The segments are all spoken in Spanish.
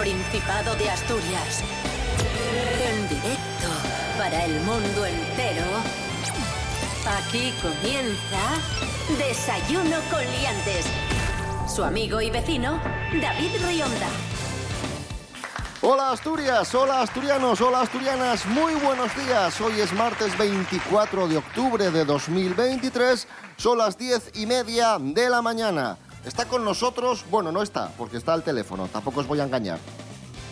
Principado de Asturias. En directo para el mundo entero. Aquí comienza Desayuno con Liantes. Su amigo y vecino, David Rionda. Hola Asturias, hola asturianos, hola asturianas, muy buenos días. Hoy es martes 24 de octubre de 2023, son las 10 y media de la mañana. Está con nosotros, bueno, no está, porque está al teléfono, tampoco os voy a engañar.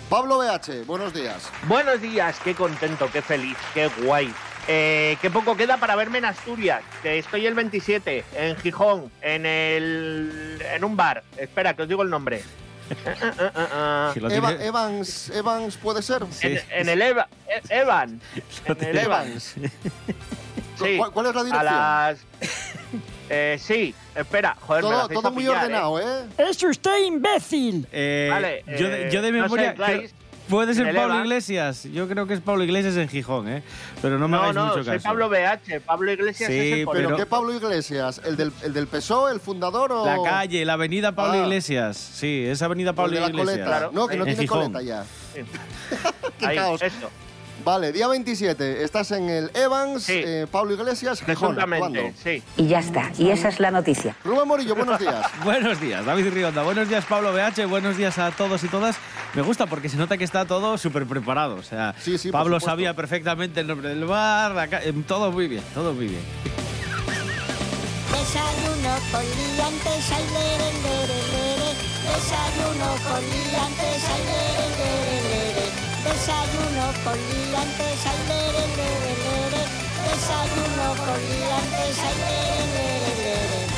Pablo BH, buenos días. Buenos días, qué contento, qué feliz, qué guay. Eh, qué poco queda para verme en Asturias. Que estoy el 27, en Gijón, en el. en un bar. Espera, que os digo el nombre. Si Eva- Evans, Evans puede ser. En, en el Eva, e- En Evans. Sí. ¿Cuál, cuál es la A dirección? las. Eh, sí, espera, joder, me Todo, hacéis todo a muy pillar, ordenado, ¿eh? ¡Es usted imbécil! Eh, Vale, yo, de, eh, yo de no sé, memoria. Creo- puede ser Pablo. Iglesias. Yo creo que es Pablo Iglesias en Gijón, ¿eh? Pero no me No, hagáis no, mucho soy caso. Pablo BH. Pablo Iglesias Sí, es el ¿Pero, qué Pablo Iglesias? ¿El del, el del PSOE, el fundador o...? La calle, la avenida Pablo Ah. Iglesias. Sí, es avenida el Pablo de la Iglesias. coleta? Claro. No, que no En tiene Gijón. coleta ya. Qué Ahí, caos. eso. Vale, día 27, estás en el Evans, Sí. eh, Pablo Iglesias, actuando. sí. Y ya está. Y esa es la noticia. Rubén Morillo, buenos días. Buenos días, David Rionda. Buenos días, Pablo BH. Buenos días a todos y todas. Me gusta porque se nota que está todo súper preparado. O sea, Sí, sí, Pablo sabía perfectamente el nombre del bar. la ca- em, todo muy bien, todo muy bien. Desayuno con liantes, ay, lere, lere, lere. Desayuno con liantes, ay, lere, lere, lere. Desayuno con liantes, ay, lere, lere, lere. Desayuno con liantes, ay, lere, lere, lere.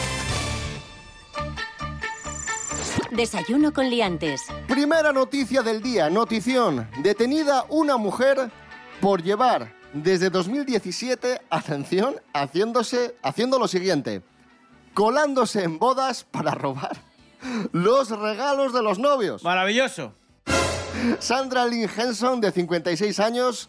Desayuno con Liantes. Primera noticia del día, notición. Detenida una mujer por llevar desde 2017, atención, haciéndose, haciendo lo siguiente. Colándose en bodas para robar los regalos de los novios. Maravilloso. Sandra Lynn Henson, de 56 años,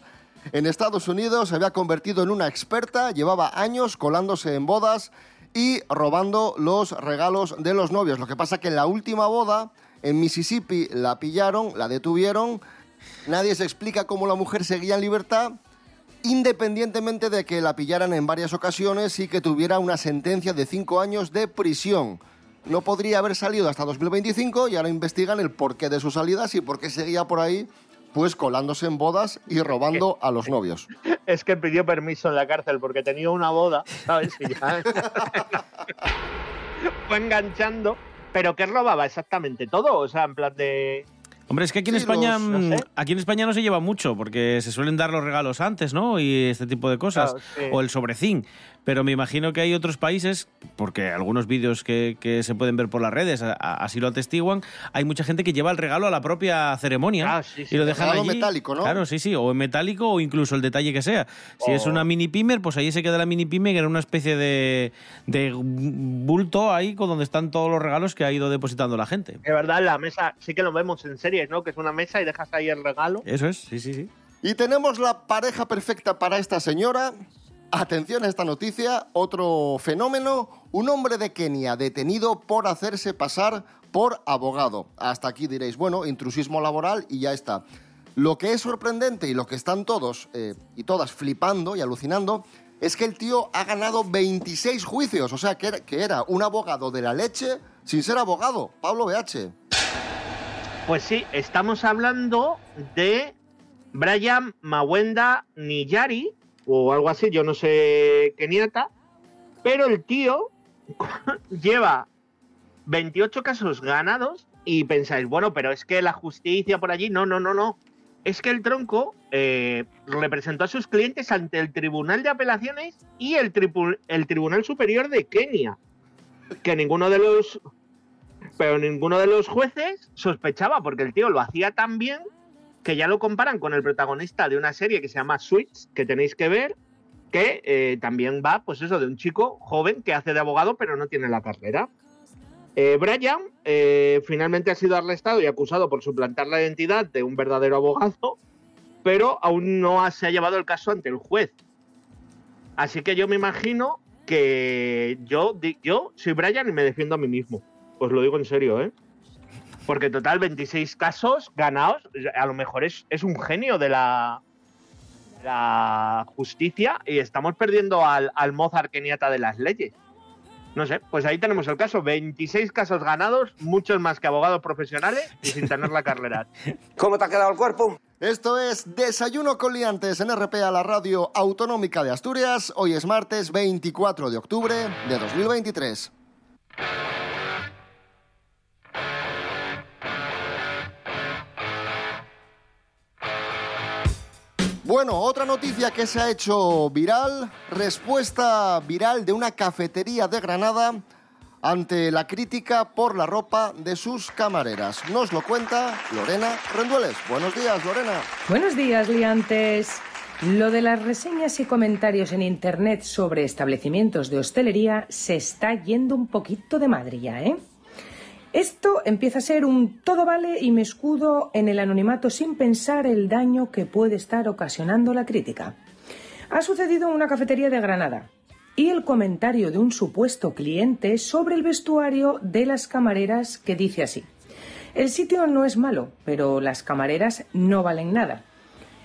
en Estados Unidos, se había convertido en una experta, llevaba años colándose en bodas y robando los regalos de los novios. Lo que pasa que en la última boda, en Mississippi, la pillaron, la detuvieron. Nadie se explica cómo la mujer seguía en libertad, independientemente de que la pillaran en varias ocasiones y que tuviera una sentencia de cinco años de prisión. No podría haber salido hasta 2025 y ahora investigan el porqué de sus salidas y por qué seguía por ahí, pues colándose en bodas y robando a los novios. Es que pidió permiso en la cárcel porque tenía una boda, ¿sabes? Y ya. Fue enganchando. ¿Pero qué robaba exactamente? ¿Todo? O sea, en plan de. Hombre, es que aquí en Sí, España, los- no mm, sé. aquí en España no se lleva mucho porque se suelen dar los regalos antes, ¿no? Y este tipo de cosas Claro, sí. o el sobrecín. Pero me imagino que hay otros países, porque algunos vídeos que, que se pueden ver por las redes a- a- así lo atestiguan, hay mucha gente que lleva el regalo a la propia ceremonia Ah, sí, sí. y lo dejan allí. metálico, ¿no? Claro, sí, sí, o en metálico o incluso el detalle que sea. Si es Oh. una mini pimer, pues ahí se queda la mini pimer, que era una especie de, de bulto ahí con donde están todos los regalos que ha ido depositando la gente. De verdad, en la mesa sí que lo vemos en series, ¿no? Que es una mesa y dejas ahí el regalo. Eso es, sí, sí, sí. Y tenemos la pareja perfecta para esta señora. Atención a esta noticia, otro fenómeno, un hombre de Kenia detenido por hacerse pasar por abogado. Hasta aquí diréis, bueno, intrusismo laboral y ya está. Lo que es sorprendente y lo que están todos eh, y todas flipando y alucinando es que el tío ha ganado 26 juicios, o sea, que era, que era un abogado de la leche sin ser abogado, Pablo BH. Pues sí, estamos hablando de Brian Mawenda Niyari, o algo así, yo no sé qué nieta, pero el tío lleva 28 casos ganados y pensáis, bueno, pero es que la justicia por allí, no, no, no, no. Es que el tronco eh, representó a sus clientes ante el Tribunal de Apelaciones y el, tribu- el Tribunal Superior de Kenia, que ninguno de los pero ninguno de los jueces sospechaba porque el tío lo hacía tan bien que ya lo comparan con el protagonista de una serie que se llama Switch, que tenéis que ver, que eh, también va, pues eso, de un chico joven que hace de abogado pero no tiene la carrera. Eh, Brian eh, finalmente ha sido arrestado y acusado por suplantar la identidad de un verdadero abogado, pero aún no se ha llevado el caso ante el juez. Así que yo me imagino que yo, yo soy Brian y me defiendo a mí mismo. Os lo digo en serio, ¿eh? Porque total, 26 casos ganados, a lo mejor es, es un genio de la, de la justicia y estamos perdiendo al, al Mozart keniata de las leyes. No sé, pues ahí tenemos el caso, 26 casos ganados, muchos más que abogados profesionales y sin tener la carrera. ¿Cómo te ha quedado el cuerpo? Esto es Desayuno con Liantes en RPA, la radio autonómica de Asturias. Hoy es martes 24 de octubre de 2023. Bueno, otra noticia que se ha hecho viral, respuesta viral de una cafetería de Granada ante la crítica por la ropa de sus camareras. Nos lo cuenta Lorena Rendueles. Buenos días, Lorena. Buenos días, liantes. Lo de las reseñas y comentarios en Internet sobre establecimientos de hostelería se está yendo un poquito de madre ya, ¿eh? Esto empieza a ser un todo vale y me escudo en el anonimato sin pensar el daño que puede estar ocasionando la crítica. Ha sucedido en una cafetería de Granada y el comentario de un supuesto cliente sobre el vestuario de las camareras que dice así. El sitio no es malo, pero las camareras no valen nada.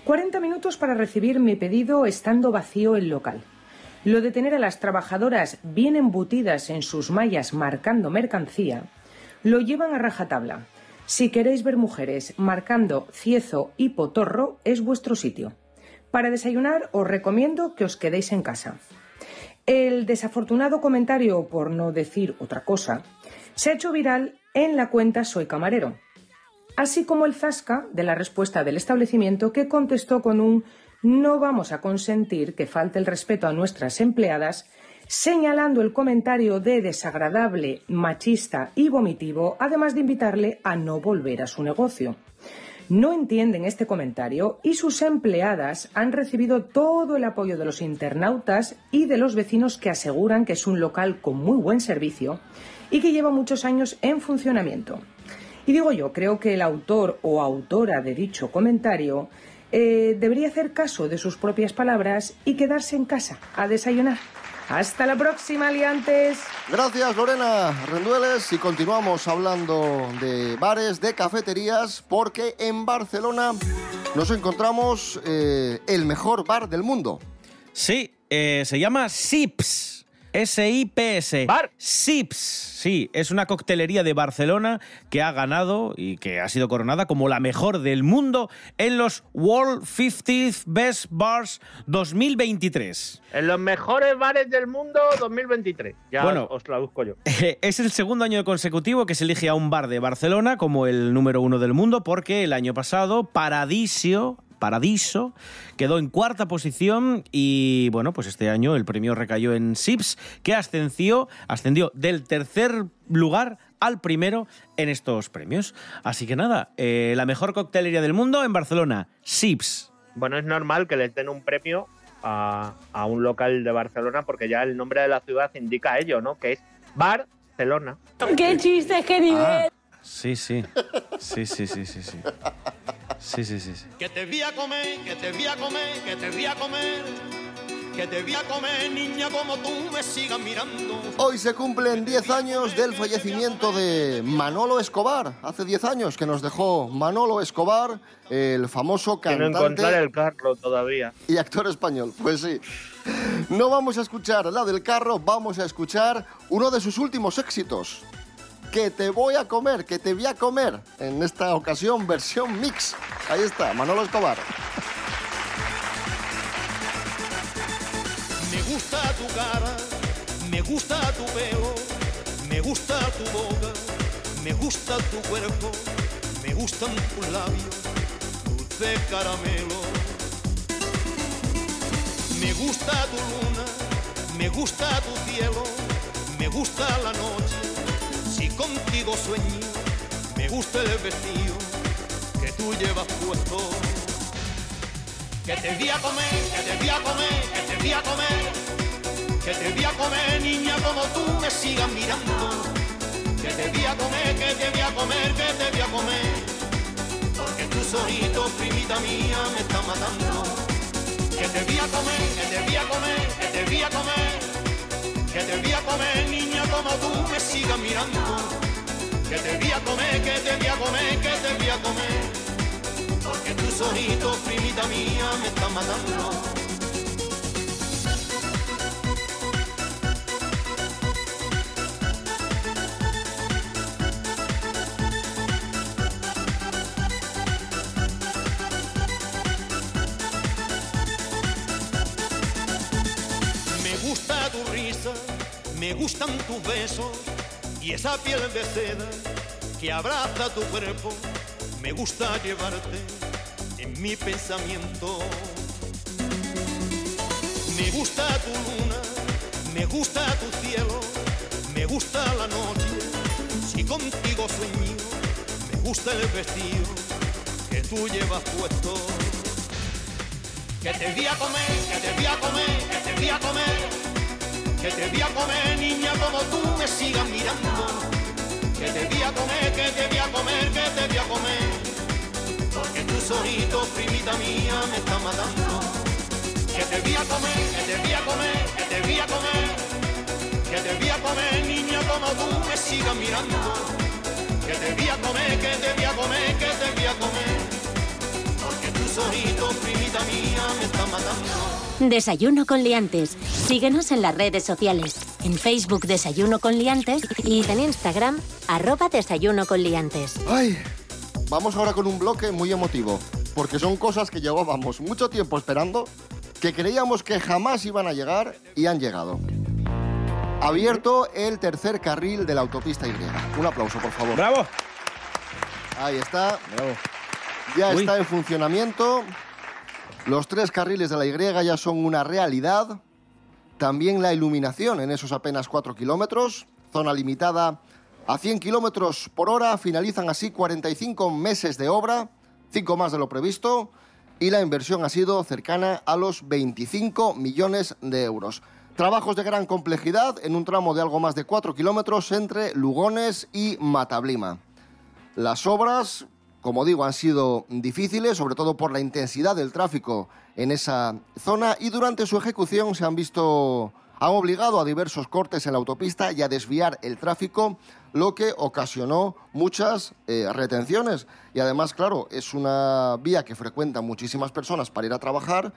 40 minutos para recibir mi pedido estando vacío el local. Lo de tener a las trabajadoras bien embutidas en sus mallas marcando mercancía lo llevan a rajatabla. Si queréis ver mujeres marcando ciezo y potorro, es vuestro sitio. Para desayunar os recomiendo que os quedéis en casa. El desafortunado comentario, por no decir otra cosa, se ha hecho viral en la cuenta Soy Camarero, así como el zasca de la respuesta del establecimiento que contestó con un no vamos a consentir que falte el respeto a nuestras empleadas señalando el comentario de desagradable, machista y vomitivo, además de invitarle a no volver a su negocio. No entienden este comentario y sus empleadas han recibido todo el apoyo de los internautas y de los vecinos que aseguran que es un local con muy buen servicio y que lleva muchos años en funcionamiento. Y digo yo, creo que el autor o autora de dicho comentario eh, debería hacer caso de sus propias palabras y quedarse en casa a desayunar. Hasta la próxima, aliantes. Gracias, Lorena Rendueles. Y continuamos hablando de bares, de cafeterías, porque en Barcelona nos encontramos eh, el mejor bar del mundo. Sí, eh, se llama Sips. S-I-P-S. ¿Bar? Sips. Sí, es una coctelería de Barcelona que ha ganado y que ha sido coronada como la mejor del mundo en los World 50th Best Bars 2023. En los mejores bares del mundo 2023. Ya Bueno. os traduzco yo. Es el segundo año consecutivo que se elige a un bar de Barcelona como el número uno del mundo porque el año pasado Paradisio Paradiso quedó en cuarta posición y bueno, pues este año el premio recayó en Sips que ascendió, ascendió del tercer lugar al primero en estos premios. Así que nada, eh, la mejor coctelería del mundo en Barcelona, Sips. Bueno, es normal que les den un premio a, a un local de Barcelona porque ya el nombre de la ciudad indica ello, ¿no? Que es Barcelona. ¡Qué chistes, qué nivel! Ah, sí, sí. Sí, sí, sí, sí, sí. Sí, sí, sí, sí. Que te voy a comer, que te voy a comer, que te voy a comer, que te voy a comer, niña, como tú me sigas mirando. Hoy se cumplen 10 años del fallecimiento de Manolo Escobar. Hace 10 años que nos dejó Manolo Escobar, el famoso Que no cantante encontrar el carro todavía. y actor español. Pues sí. No vamos a escuchar la del carro, vamos a escuchar uno de sus últimos éxitos. Que te voy a comer, que te voy a comer. En esta ocasión, versión mix. Ahí está, Manolo Escobar. Me gusta tu cara, me gusta tu pelo, me gusta tu boca, me gusta tu cuerpo, me gustan tus labios, dulce caramelo. Me gusta tu luna, me gusta tu cielo, me gusta la noche. Contigo sueño, me gusta el vestido que tú llevas puesto. Que te voy a comer, que te voy a comer, que te voy a comer. Que te voy a comer, niña, como tú me sigas mirando. Que te voy a comer, que te voy a comer, que te voy a comer. Porque tu sonito, primita mía, me está matando. Que te voy a comer, que te voy a comer, que te voy a comer. Que te voy a comer, como tú me sigas mirando. Que te voy a comer, que te voy a comer, que te voy a comer. Porque tus ojitos, primita mía, me están matando. Gustan tus besos y esa piel de seda que abraza tu cuerpo. Me gusta llevarte en mi pensamiento. Me gusta tu luna, me gusta tu cielo, me gusta la noche. Si contigo sueño, me gusta el vestido que tú llevas puesto. Que te voy a comer, que te voy a comer, que te voy a comer. Que te voy a comer, niña, como tú me sigas mirando. Que te voy a comer, que te voy a comer, que te voy a comer. Porque tus ojitos, primita mía, me están matando. Que te voy a comer, que te voy a comer, que te voy a comer. Que te voy a comer, niña, como tú me sigas mirando. Que te voy a comer, que te voy a comer, que te voy a comer. Porque tus ojitos, primita mía, me están matando. Desayuno con liantes. Síguenos en las redes sociales. En Facebook Desayuno con liantes y en Instagram arroba Desayuno con liantes. Ay, vamos ahora con un bloque muy emotivo, porque son cosas que llevábamos mucho tiempo esperando, que creíamos que jamás iban a llegar y han llegado. Abierto el tercer carril de la autopista Y. Un aplauso, por favor. ¡Bravo! Ahí está. Bravo. Ya Uy. está en funcionamiento. Los tres carriles de la Y ya son una realidad. También la iluminación en esos apenas 4 kilómetros. Zona limitada a 100 kilómetros por hora. Finalizan así 45 meses de obra, 5 más de lo previsto. Y la inversión ha sido cercana a los 25 millones de euros. Trabajos de gran complejidad en un tramo de algo más de 4 kilómetros entre Lugones y Matablima. Las obras, como digo, han sido difíciles, sobre todo por la intensidad del tráfico en esa zona y durante su ejecución se han visto han obligado a diversos cortes en la autopista y a desviar el tráfico, lo que ocasionó muchas eh, retenciones. Y además, claro, es una vía que frecuentan muchísimas personas para ir a trabajar.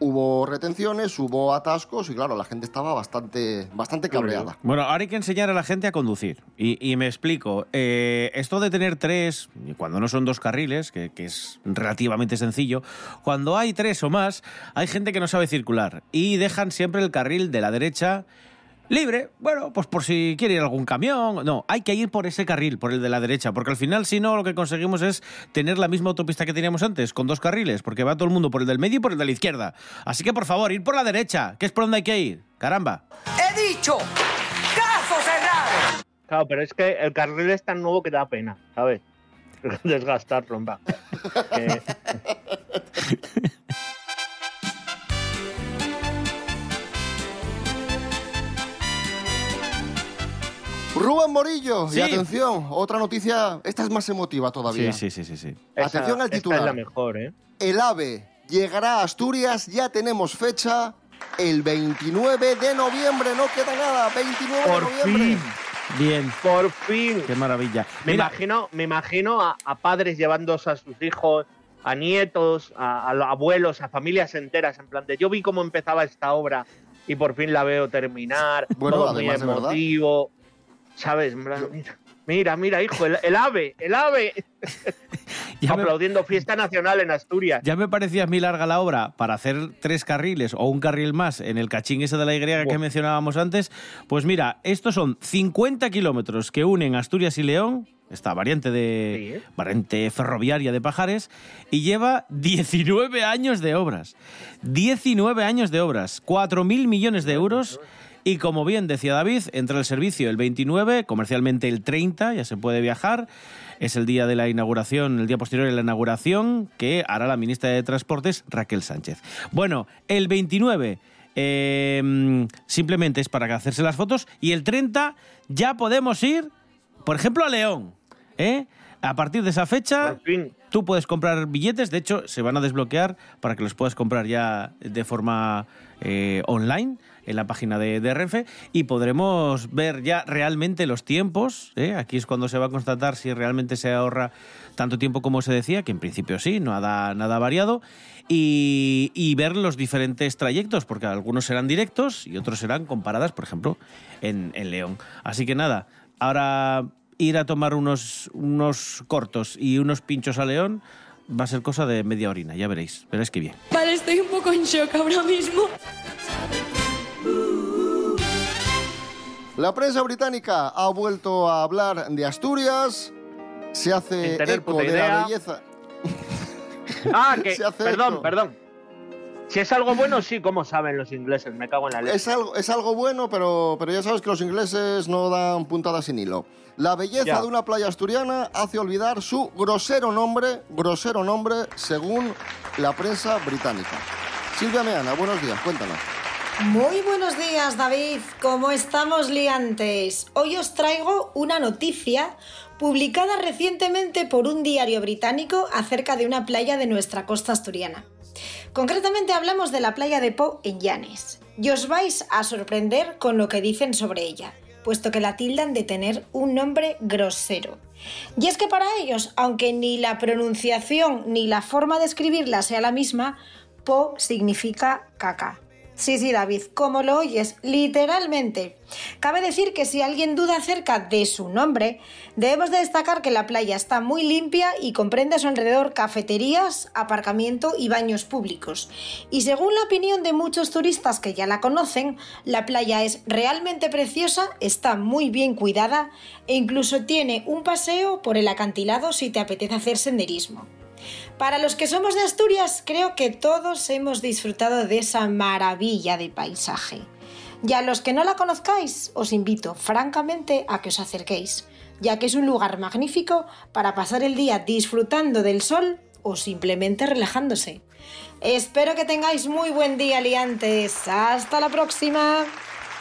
Hubo retenciones, hubo atascos y claro, la gente estaba bastante, bastante cabreada. Bueno, ahora hay que enseñar a la gente a conducir. Y, y me explico. Eh, esto de tener tres, cuando no son dos carriles, que, que es relativamente sencillo, cuando hay tres o más, hay gente que no sabe circular y dejan siempre el carril de la derecha libre. Bueno, pues por si quiere ir algún camión. No, hay que ir por ese carril, por el de la derecha, porque al final, si no, lo que conseguimos es tener la misma autopista que teníamos antes, con dos carriles, porque va todo el mundo por el del medio y por el de la izquierda. Así que, por favor, ir por la derecha, que es por donde hay que ir. Caramba. ¡He dicho! ¡Caso cerrado! Claro, pero es que el carril es tan nuevo que da pena, ¿sabes? Desgastarlo, va. Que- Rubén Morillo, Sí. y atención, otra noticia, esta es más emotiva todavía. Sí, sí, sí, sí, sí. esa- Atención al esta titular. es la mejor, ¿eh? El AVE llegará a Asturias, ya tenemos fecha, el 29 de noviembre, no queda nada, 29 Por de noviembre. fin, Bien. por fin. Qué maravilla. Me Mira, imagino, me imagino a, a padres llevándose a sus hijos, a nietos, a, a los abuelos, a familias enteras, en plan de yo vi cómo empezaba esta obra y por fin la veo terminar, Bueno, todo muy emotivo, ¿sabes? Mira, mira, mira, hijo, el, el ave, el ave, ya me, aplaudiendo fiesta nacional en Asturias. ya me parecía muy larga la obra para hacer tres carriles o un carril más en el cachín ese de la Y que mencionábamos antes. Pues mira, estos son 50 kilómetros que unen Asturias y León, esta variante de Sí. variante ferroviaria de Pajares, y lleva 19 años de obras. 19 años de obras, 4.000 millones de euros. Y como bien decía David, entra el servicio el 29, comercialmente el 30, ya se puede viajar. Es el día de la inauguración, el día posterior a la inauguración, que hará la ministra de Transportes, Raquel Sánchez. Bueno, el 29 eh, simplemente es para hacerse las fotos y el 30 ya podemos ir, por ejemplo, a León. ¿eh? A partir de esa fecha. Tú puedes comprar billetes, de hecho se van a desbloquear para que los puedas comprar ya de forma eh, online en la página de, de Renfe y podremos ver ya realmente los tiempos. ¿eh? Aquí es cuando se va a constatar si realmente se ahorra tanto tiempo como se decía, que en principio sí, no ha nada variado, y, y ver los diferentes trayectos, porque algunos serán directos y otros serán comparadas, por ejemplo, en, en León. Así que nada, ahora ir a tomar unos, unos cortos y unos pinchos a León va a ser cosa de media orina, ya veréis. Veréis que bien. Vale, estoy un poco en shock ahora mismo. La prensa británica ha vuelto a hablar de Asturias, se hace eco de la belleza. Ah, que. Se hace Perdón, eco. perdón. Si es algo bueno, sí, ¿cómo saben los ingleses? Me cago en la leche. Es algo, es algo bueno, pero, pero ya sabes que los ingleses no dan puntadas sin hilo. La belleza Ya. de una playa asturiana hace olvidar su grosero nombre, grosero nombre, según la prensa británica. Silvia Meana, buenos días, cuéntanos. Muy buenos días, David. ¿Cómo estamos, liantes? Hoy os traigo una noticia publicada recientemente por un diario británico acerca de una playa de nuestra costa asturiana. Concretamente hablamos de la playa de Po en Llanes. Y os vais a sorprender con lo que dicen sobre ella, puesto que la tildan de tener un nombre grosero. Y es que para ellos, aunque ni la pronunciación ni la forma de escribirla sea la misma, Po significa caca. Sí, sí, David, como lo oyes, literalmente. Cabe decir que si alguien duda acerca de su nombre, debemos de destacar que la playa está muy limpia y comprende a su alrededor cafeterías, aparcamiento y baños públicos. Y según la opinión de muchos turistas que ya la conocen, la playa es realmente preciosa, está muy bien cuidada e incluso tiene un paseo por el acantilado si te apetece hacer senderismo. Para los que somos de Asturias, creo que todos hemos disfrutado de esa maravilla de paisaje. Y a los que no la conozcáis, os invito francamente a que os acerquéis, ya que es un lugar magnífico para pasar el día disfrutando del sol o simplemente relajándose. Espero que tengáis muy buen día, liantes. Hasta la próxima.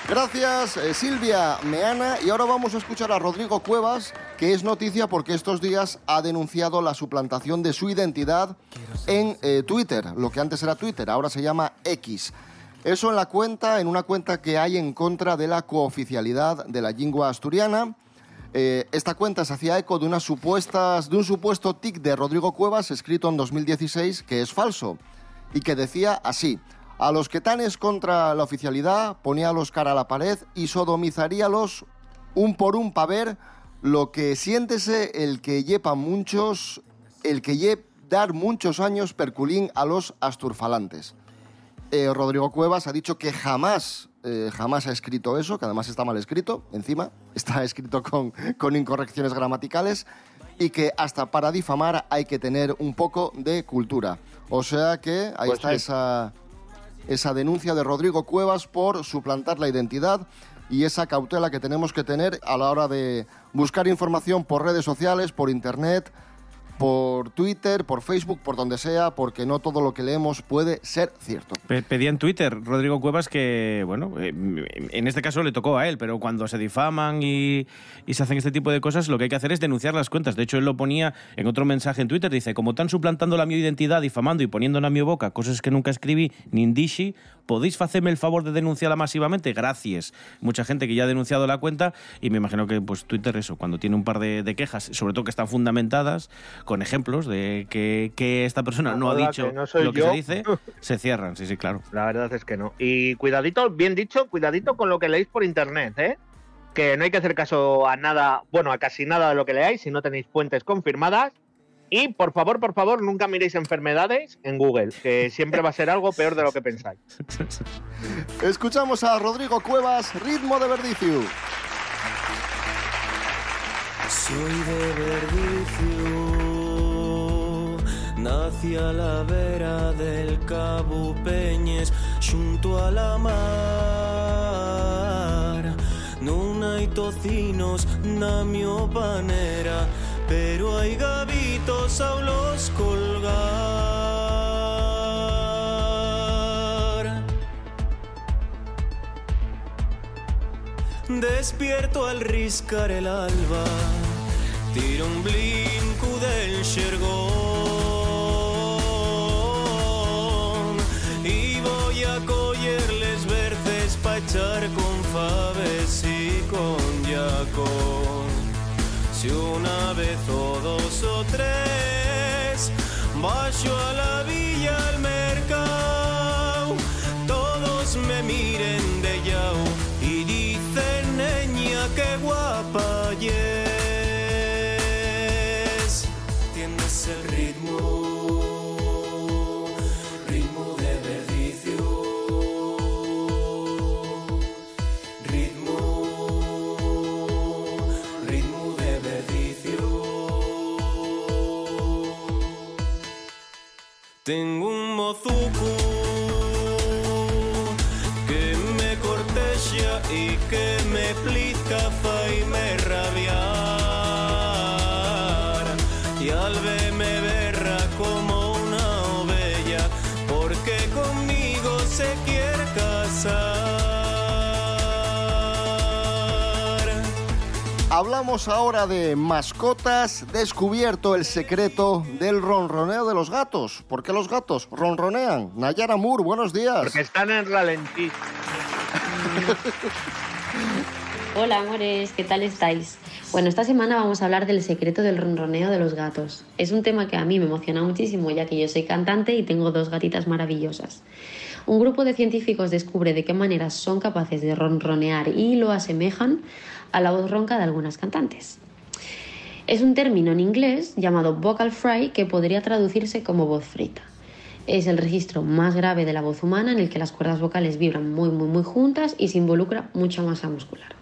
Gracias, eh, Silvia Meana. Y ahora vamos a escuchar a Rodrigo Cuevas, que es noticia porque estos días ha denunciado la suplantación de su identidad en eh, Twitter. Lo que antes era Twitter, ahora se llama X. Eso en la cuenta, en una cuenta que hay en contra de la cooficialidad de la lengua asturiana. Eh, esta cuenta se hacía eco de, unas supuestas, de un supuesto tic de Rodrigo Cuevas escrito en 2016 que es falso y que decía así. A los que tanes contra la oficialidad poníalos cara a la pared y sodomizaríalos un por un para ver lo que siéntese el que llepa muchos, el que lle dar muchos años perculín a los asturfalantes. Eh, Rodrigo Cuevas ha dicho que jamás, eh, jamás ha escrito eso, que además está mal escrito, encima, está escrito con, con incorrecciones gramaticales y que hasta para difamar hay que tener un poco de cultura. O sea que ahí Pues está sí. esa, esa denuncia de Rodrigo Cuevas por suplantar la identidad y esa cautela que tenemos que tener a la hora de buscar información por redes sociales, por internet, por Twitter, por Facebook, por donde sea, porque no todo lo que leemos puede ser cierto. Pe- Pedía en Twitter Rodrigo Cuevas que, bueno, eh, en este caso le tocó a él, pero cuando se difaman y, se hacen este tipo de cosas, lo que hay que hacer es denunciar las cuentas. De hecho, él lo ponía en otro mensaje en Twitter, dice, como están suplantando la mi identidad, difamando y poniendo en mi boca cosas que nunca escribí, ni indixi, ¿podéis hacerme el favor de denunciarla masivamente? Gracias. Mucha gente que ya ha denunciado la cuenta y me imagino que pues Twitter eso, cuando tiene un par de, de quejas, sobre todo que están fundamentadas, con ejemplos de que, que esta persona no ha dicho que no lo que yo. se dice, se cierran, sí, sí, claro. La verdad es que no. Y cuidadito, bien dicho, cuidadito con lo que leéis por internet, ¿eh? Que no hay que hacer caso a nada, bueno, a casi nada de lo que leáis si no tenéis fuentes confirmadas. Y por favor, por favor, nunca miréis enfermedades en Google, que siempre va a ser algo peor de lo que pensáis. Escuchamos a Rodrigo Cuevas, ritmo de Verdicio. Soy de Verdicio, nací a la vera del Cabo Peñes, junto a la mar. Non hai tocinos na mio panera, pero hai gavitos a los colgar. Despierto al riscar el alba, tiro un blinco del xergón y voy a collerles verces pa' brindar con faves y con yaco. Si una vez o dos o tres Bajo a la villa al mercado, todos me miren de yao y dicen, niña, qué guapa yes. Tienes el ritmo Tengo un mozuco que me corteja y que me plica Hablamos ahora de mascotas, descubierto el secreto del ronroneo de los gatos. ¿Por qué los gatos ronronean? Nayara Moore, buenos días. Porque están en ralentí. Hola amores, ¿qué tal estáis? Bueno, esta semana vamos a hablar del secreto del ronroneo de los gatos. Es un tema que a mí me emociona muchísimo ya que yo soy cantante y tengo dos gatitas maravillosas. Un grupo de científicos descubre de qué manera son capaces de ronronear y lo asemejan a la voz ronca de algunas cantantes. Es un término en inglés llamado vocal fry que podría traducirse como voz frita. Es el registro más grave de la voz humana en el que las cuerdas vocales vibran muy muy muy juntas y se involucra mucha masa muscular.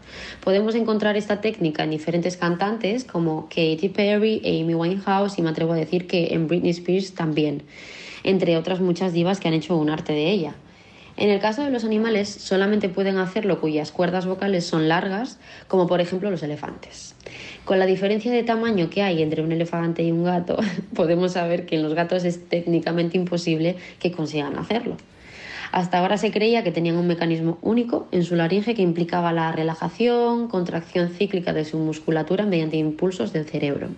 Podemos encontrar esta técnica en diferentes cantantes como Katy Perry, Amy Winehouse y me atrevo a decir que en Britney Spears también, entre otras muchas divas que han hecho un arte de ella. En el caso de los animales solamente pueden hacerlo cuyas cuerdas vocales son largas, como por ejemplo los elefantes. Con la diferencia de tamaño que hay entre un elefante y un gato, podemos saber que en los gatos es técnicamente imposible que consigan hacerlo. Hasta ahora se creía que tenían un mecanismo único en su laringe que implicaba la relajación, contracción cíclica de su musculatura mediante impulsos del cerebro.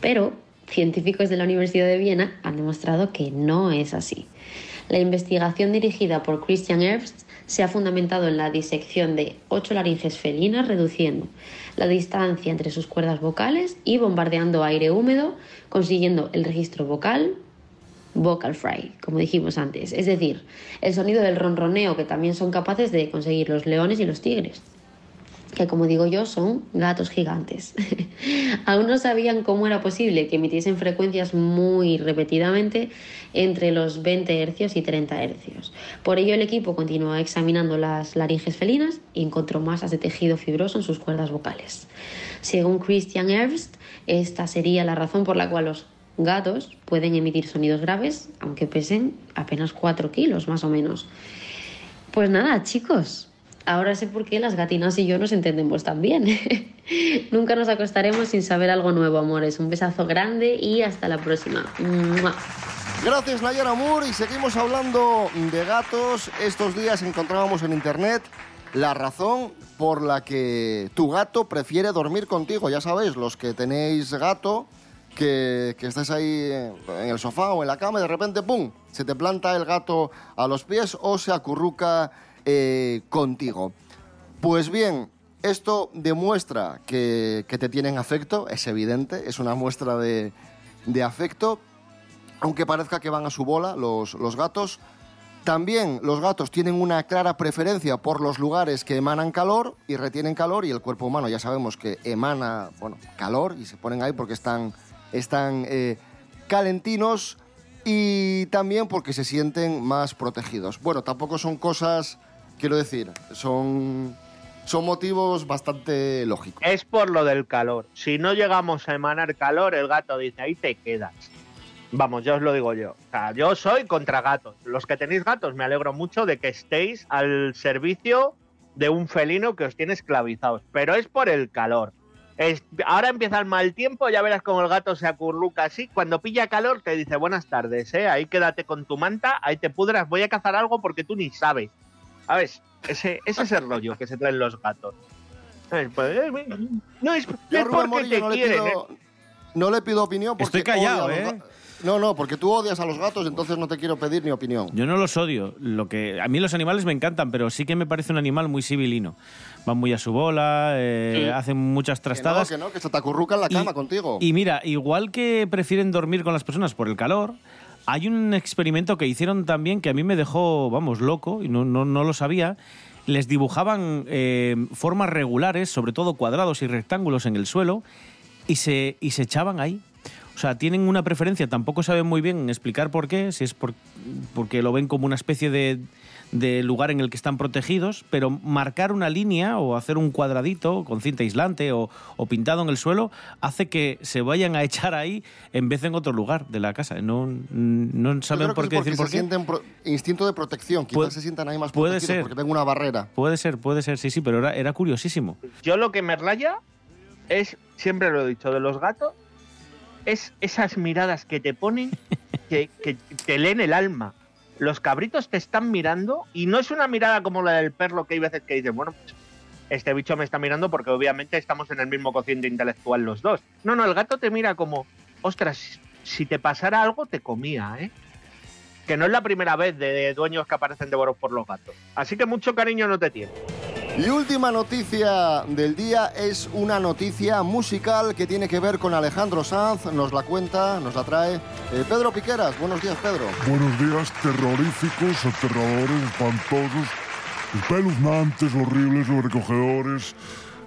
Pero científicos de la Universidad de Viena han demostrado que no es así. La investigación dirigida por Christian Herbst se ha fundamentado en la disección de ocho laringes felinas, reduciendo la distancia entre sus cuerdas vocales y bombardeando aire húmedo, consiguiendo el registro vocal, vocal fry, como dijimos antes, es decir, el sonido del ronroneo que también son capaces de conseguir los leones y los tigres que como digo yo son gatos gigantes. Aún no sabían cómo era posible que emitiesen frecuencias muy repetidamente entre los 20 hercios y 30 hercios. Por ello el equipo continuó examinando las laringes felinas y encontró masas de tejido fibroso en sus cuerdas vocales. Según Christian Herbst, esta sería la razón por la cual los gatos pueden emitir sonidos graves, aunque pesen apenas 4 kilos más o menos. Pues nada, chicos, ahora sé por qué las gatinas y yo nos entendemos tan bien. Nunca nos acostaremos sin saber algo nuevo, amores. Un besazo grande y hasta la próxima. Gracias Nayara Moore y seguimos hablando de gatos. Estos días encontrábamos en internet la razón por la que tu gato prefiere dormir contigo. Ya sabéis, los que tenéis gato, que, que estés ahí en el sofá o en la cama y de repente, ¡pum!, se te planta el gato a los pies o se acurruca eh, contigo. Pues bien, esto demuestra que, te tienen afecto, es evidente, es una muestra de, afecto, aunque parezca que van a su bola los, los gatos. También los gatos tienen una clara preferencia por los lugares que emanan calor y retienen calor y el cuerpo humano ya sabemos que emana bueno, calor y se ponen ahí porque están, están eh, calentinos y también porque se sienten más protegidos. Bueno, tampoco son cosas, quiero decir, son, son motivos bastante lógicos. Es por lo del calor. Si no llegamos a emanar calor, el gato dice, ahí te quedas. Vamos, ya os lo digo yo. O sea, yo soy contra gatos. Los que tenéis gatos, me alegro mucho de que estéis al servicio de un felino que os tiene esclavizados. Pero es por el calor. Es- ahora empieza el mal tiempo, ya verás cómo el gato se acurruca así. Cuando pilla calor, te dice buenas tardes, ¿eh? ahí quédate con tu manta, ahí te pudras, voy a cazar algo porque tú ni sabes. A ver, ese, ese es el rollo que se traen los gatos. ¿Sabes? Pues, eh, no es, Yo es porque Morillo te no le quieren. pido, ¿eh? no le pido opinión porque Estoy callado, odia a los ¿eh? No, no, porque tú odias a los gatos, entonces no te quiero pedir ni opinión. Yo no los odio. Lo que a mí los animales me encantan, pero sí que me parece un animal muy civilino. Van muy a su bola, eh, Sí. hacen muchas Que no, trastadas. que no, que se te acurruca en la cama contigo. Y mira, igual que prefieren dormir con las personas por el calor, hay un experimento que hicieron también que a mí me dejó, vamos, loco, y no, no, no lo sabía. Les dibujaban eh, formas regulares, sobre todo cuadrados y rectángulos en el suelo, y se, y se echaban ahí. O sea, tienen una preferencia, tampoco saben muy bien explicar por qué, si es por- porque lo ven como una especie de, de lugar en el que están protegidos, pero marcar una línea o hacer un cuadradito con cinta aislante o, o pintado en el suelo hace que se vayan a echar ahí en vez de en otro lugar de la casa. No, no saben por qué porque decir por qué. sienten pro- instinto de protección, quizás Puede- se sientan ahí más puede protegidos ser. porque tengo una barrera. Puede ser, puede ser, sí, sí, pero era, era curiosísimo. Yo lo que me raya es, siempre lo he dicho, de los gatos, es esas miradas que te ponen que, que te leen el alma. Los cabritos te están mirando y no es una mirada como la del perro que hay veces que dices, bueno, pues, este bicho me está mirando porque obviamente estamos en el mismo cociente intelectual los dos. No, no, el gato te mira como, ostras, si te pasara algo te comía, ¿eh? Que no es la primera vez de dueños que aparecen devorados por los gatos. Así que mucho cariño no te tiene. Y última noticia del día es una noticia musical que tiene que ver con Alejandro Sanz. Nos la cuenta, nos la trae eh, Pedro Piqueras. Buenos días, Pedro. Buenos días, terroríficos, aterradores, espantosos, espeluznantes, horribles, sobrecogedores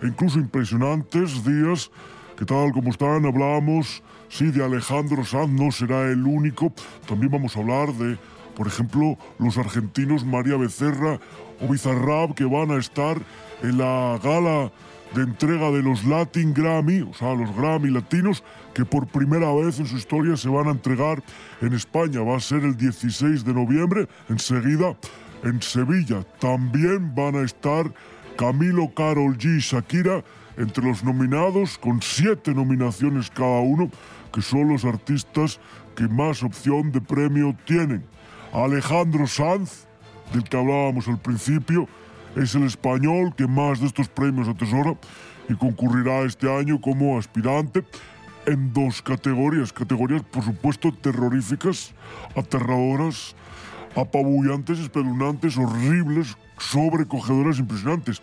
e incluso impresionantes días que tal como están hablamos, sí, de Alejandro Sanz, no será el único. También vamos a hablar de, por ejemplo, los argentinos María Becerra o Bizarrap que van a estar en la gala de entrega de los Latin Grammy, o sea, los Grammy latinos, que por primera vez en su historia se van a entregar en España. Va a ser el 16 de noviembre, enseguida en Sevilla. También van a estar Camilo, Carol G y Shakira entre los nominados, con siete nominaciones cada uno, que son los artistas que más opción de premio tienen. Alejandro Sanz, del que hablábamos al principio, es el español que más de estos premios atesora y concurrirá este año como aspirante en dos categorías. Categorías, por supuesto, terroríficas, aterradoras, apabullantes, espeluznantes, horribles, sobrecogedoras, impresionantes.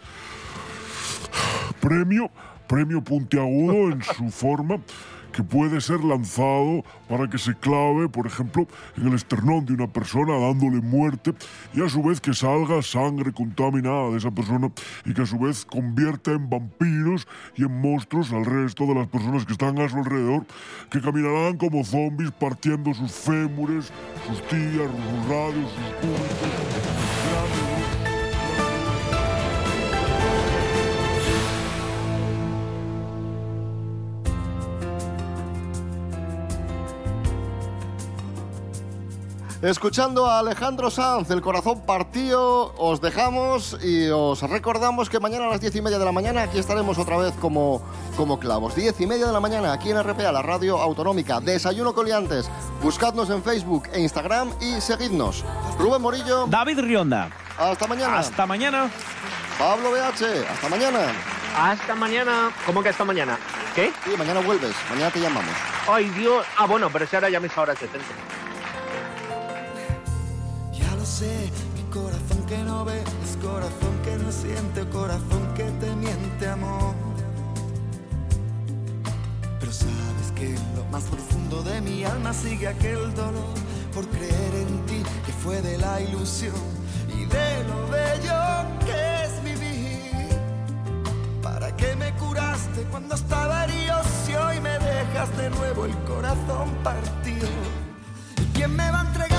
Premio, premio puntiagudo en su forma que puede ser lanzado para que se clave, por ejemplo, en el esternón de una persona dándole muerte y a su vez que salga sangre contaminada de esa persona y que a su vez convierta en vampiros y en monstruos al resto de las personas que están a su alrededor, que caminarán como zombies partiendo sus fémures, sus tías, sus radios, sus cúbitos. Escuchando a Alejandro Sanz, el corazón partido, os dejamos y os recordamos que mañana a las diez y media de la mañana aquí estaremos otra vez como, como clavos. Diez y media de la mañana aquí en RPA, la radio autonómica. Desayuno Coliantes. Buscadnos en Facebook e Instagram y seguidnos. Rubén Morillo. David Rionda. Hasta mañana. Hasta mañana. Pablo BH. Hasta mañana. Hasta mañana. ¿Cómo que hasta mañana? ¿Qué? Sí, mañana vuelves. Mañana te llamamos. Ay, Dios. Ah, bueno, pero si ahora ya mis horas 70. Sé, mi corazón que no ve, es corazón que no siente, corazón que te miente, amor. Pero sabes que en lo más profundo de mi alma sigue aquel dolor por creer en ti, que fue de la ilusión y de lo bello que es vivir. ¿Para qué me curaste cuando estaba herido si hoy me dejas de nuevo el corazón partido? ¿Y quién me va a entregar?